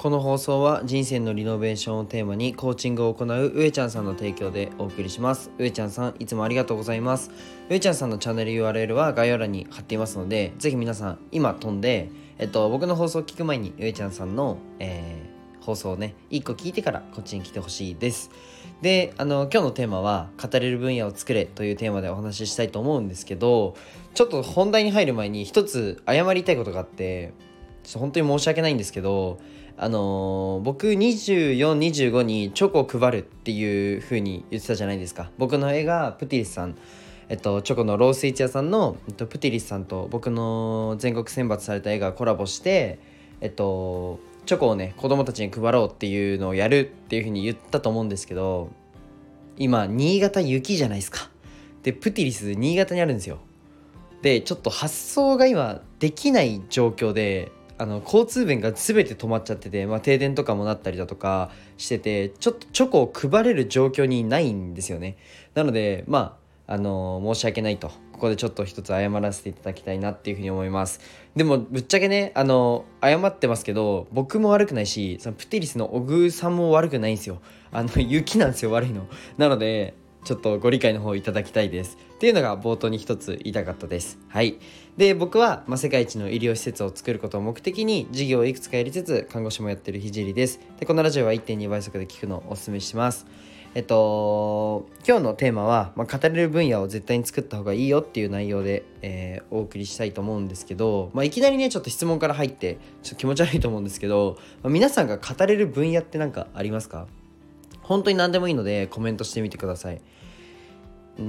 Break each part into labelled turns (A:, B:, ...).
A: この放送は人生のリノベーションをテーマにコーチングを行う上ちゃんさんの提供でお送りします。上ちゃんさんいつもありがとうございます。上ちゃんさんのチャンネル URL は概要欄に貼っていますのでぜひ皆さん今飛んでえっと僕の放送を聞く前に上ちゃんさんの、えー、放送をね1個聞いてからこっちに来てほしいです。であの今日のテーマは「語れる分野を作れ」というテーマでお話ししたいと思うんですけどちょっと本題に入る前に一つ謝りたいことがあってちょっと本当に申し訳ないんですけどあのー、僕2425にチョコ配るっていう風に言ってたじゃないですか。僕の絵がプティリスさん。えっと、チョコのロースイーツ屋さんの、えっと、プティリスさんと僕の全国選抜された絵がコラボしてえっとチョコをね子供たちに配ろうっていうのをやるっていう風に言ったと思うんですけど今新潟雪じゃないですか。でプティリス新潟にあるんですよ。でちょっと発送が今できない状況であの交通便が全て止まっちゃってて、まあ、停電とかもなったりだとかしててちょっとチョコを配れる状況にないんですよね。なのでまああの申し訳ないと。ここでちょっと一つ謝らせていただきたいなっていうふうに思います。でもぶっちゃけねあの謝ってますけど僕も悪くないしそのプテリスのオグさんも悪くないんですよ。あの雪なんですよ悪いの。なのでちょっとご理解の方いただきたいです。っていうのが冒頭に一つ言いたかったです。はい。で僕は、まあ、世界一の医療施設を作ることを目的に事業をいくつかやりつつ看護師もやってるひじりです。でこのラジオは1.2倍速で聞くのをお勧めします。えっと今日のテーマは、まあ、語れる分野を絶対に作った方がいいよっていう内容で、えー、お送りしたいと思うんですけど、まあ、いきなりねちょっと質問から入ってちょっと気持ち悪いと思うんですけど、まあ、皆さんが語れる分野って何かありますか？本当に何でもいいのでコメントしてみてください。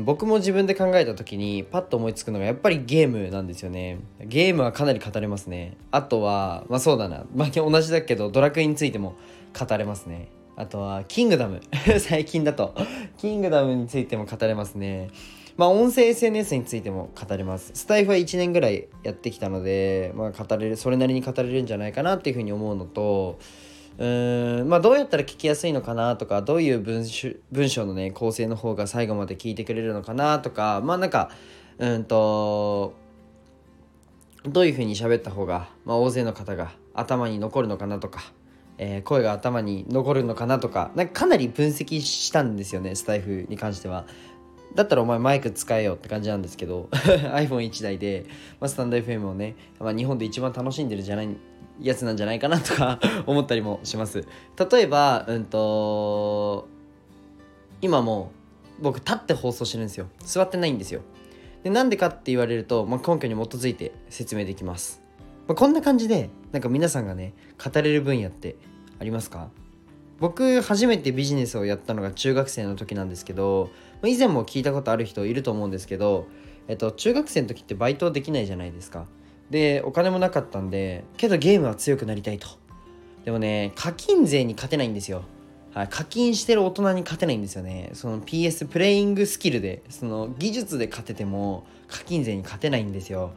A: 僕も自分で考えた時にパッと思いつくのがやっぱりゲームなんですよね。ゲームはかなり語れますね。あとはまあそうだな、まあ、同じだけどドラクエについても語れますね。あとはキングダム。最近だと。キングダムについても語れますね。まあ音声 SNS についても語れます。スタイフは1年ぐらいやってきたのでまあ語れるそれなりに語れるんじゃないかなっていうふうに思うのとうーんまあどうやったら聞きやすいのかなとかどういう文文章のね構成の方が最後まで聞いてくれるのかなとかまあなんかうんとどういうふうに喋った方が、まあ、大勢の方が頭に残るのかなとか、えー、声が頭に残るのかなとかなんかかなり分析したんですよねスタイフに関しては。だったらお前マイク使えよって感じなんですけど iPhone1 台で、まあ、スタンド FM をね、まあ、日本で一番楽しんでるじゃないやつなんじゃないかなとか 思ったりもします。例えばうんと今も僕立って放送してるんですよ。座ってないんですよ。でなんでかって言われると、まあ、根拠に基づいて説明できます、まあ、こんな感じでなんか皆さんがね語れる分野ってありますか？僕初めてビジネスをやったのが中学生の時なんですけど以前も聞いたことある人いると思うんですけど、えっと、中学生の時ってバイトできないじゃないですか。でお金もなかったんでけどゲームは強くなりたいと。でもね課金税に勝てないんですよ。はい、課金してる大人に勝てないんですよね。その PS プレイングスキルでその技術で勝てても課金税に勝てないんですよ。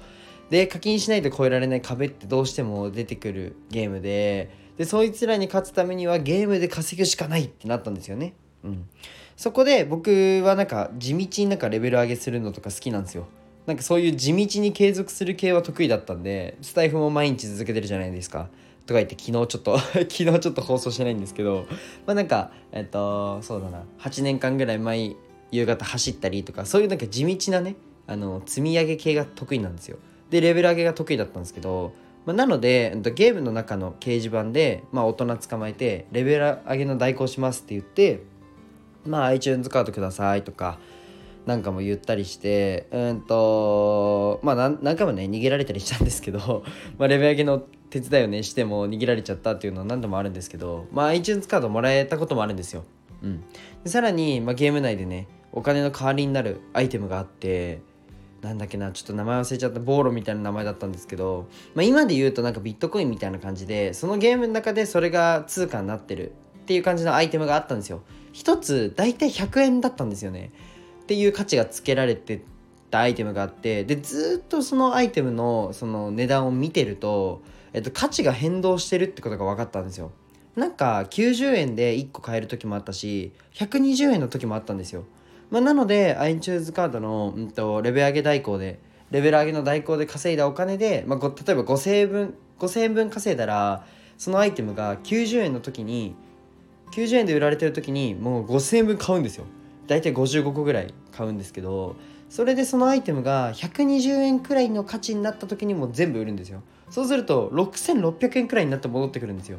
A: で課金しないと越えられない壁ってどうしても出てくるゲームででそいつらに勝つためにはゲームで稼ぐしかないってなったんですよね。うん。そこで僕はなんか地道になんかレベル上げするのとか好きなんですよ。なんかそういう地道に継続する系は得意だったんでスタイフも毎日続けてるじゃないですか。とか言って昨日ちょっと 昨日ちょっと放送してないんですけどまあなんかえっとそうだな。8年間ぐらい毎夕方走ったりとかそういうなんか地道なねあの積み上げ系が得意なんですよ。でレベル上げが得意だったんですけど、まあ、なのでゲームの中の掲示板で、まあ、大人捕まえてレベル上げの代行しますって言ってまあ iTunes カードくださいとかなんかも言ったりしてうんとまあ何回もね逃げられたりしたんですけど、まあ、レベル上げの手伝いをねしても逃げられちゃったっていうのは何度もあるんですけどまあ iTunes カードもらえたこともあるんですよ、うん、でさらに、まあ、ゲーム内でねお金の代わりになるアイテムがあってなんだっけなちょっと名前忘れちゃったボーロみたいな名前だったんですけど、まあ、今で言うとなんかビットコインみたいな感じでそのゲームの中でそれが通貨になってるっていう感じのアイテムがあったんですよ。一つ大体100円だったんですよね。っていう価値がつけられてたアイテムがあってでずっとそのアイテムのその値段を見てると、えっと、価値が変動してるってことが分かったんですよ。なんか90円で1個買える時もあったし120円の時もあったんですよ、まあ、なので iTunes カードの、うんと、レベル上げ代行でレベル上げの代行で稼いだお金で、まあ、例えば5000円分5000円分稼いだらそのアイテムが90円の時に90円で売られてる時にもう5000円分買うんですよ。大体55個ぐらい買うんですけどそれでそのアイテムが120円くらいの価値になった時にも全部売るんですよ。そうすると6600円くらいになって戻ってくるんですよ。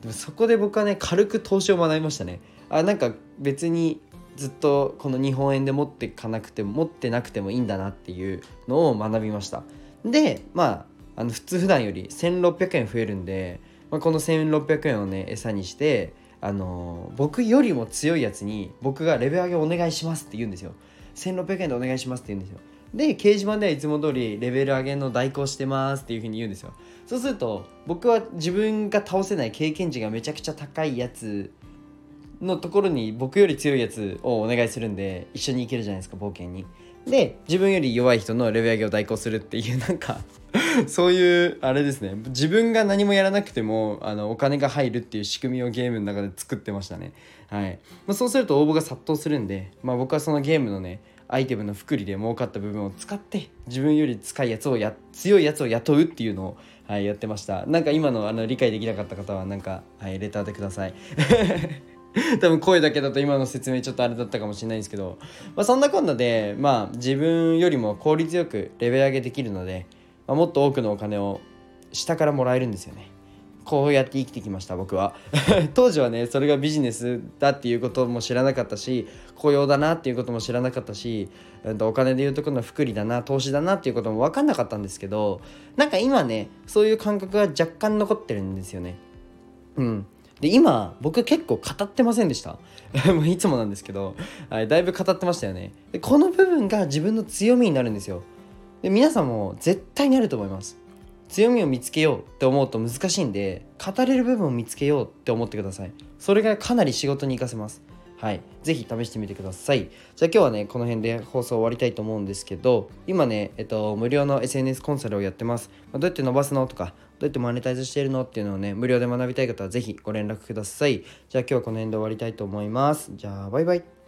A: でもそこで僕はね軽く投資を学びましたね。あなんか別にずっとこの日本円で持ってかなくても持ってなくてもいいんだなっていうのを学びました。でまああの普通普段より1600円増えるんで、まあ、この1600円をね餌にしてあの、僕よりも強いやつに僕がレベル上げお願いしますって言うんですよ。1600円でお願いしますって言うんですよ。で掲示板ではいつも通りレベル上げの代行してますっていうふうに言うんですよ。そうすると僕は自分が倒せない経験値がめちゃくちゃ高いやつのところに僕より強いやつをお願いするんで一緒に行けるじゃないですか冒険に。で自分より弱い人のレベル上げを代行するっていうなんか そういうあれですね。自分が何もやらなくてもあのお金が入るっていう仕組みをゲームの中で作ってましたね。はい、まあ、そうすると応募が殺到するんで、まあ、僕はそのゲームのねアイテムの福利で儲かった部分を使って自分より使いやつをや強いやつを雇うっていうのを、はい、やってました。なんか今のあの理解できなかった方はなんか、はい、レターでください。多分声だけだと今の説明ちょっとあれだったかもしれないんですけど、まあ、そんなこんなで、まあ、自分よりも効率よくレベル上げできるので、まあ、もっと多くのお金を下からもらえるんですよね。こうやって生きてきました僕は。当時はねそれがビジネスだっていうことも知らなかったし雇用だなっていうことも知らなかったしうんお金でいうとこの福利だな投資だなっていうことも分かんなかったんですけどなんか今ねそういう感覚が若干残ってるんですよね。うん。で今僕結構語ってませんでした。もういつもなんですけど、はい、だいぶ語ってましたよね。でこの部分が自分の強みになるんですよ。で皆さんも絶対にあると思います強みを見つけようって思うと難しいんで語れる部分を見つけようって思ってくださいそれがかなり仕事に活かせますはい。ぜひ試してみてください。じゃあ今日はね、この辺で放送終わりたいと思うんですけど、今ね、えっと、無料の SNS コンサルをやってます。ま、どうやって伸ばすのとか、どうやってマネタイズしてるのっていうのをね、無料で学びたい方はぜひご連絡ください。じゃあ今日はこの辺で終わりたいと思います。じゃあ、バイバイ。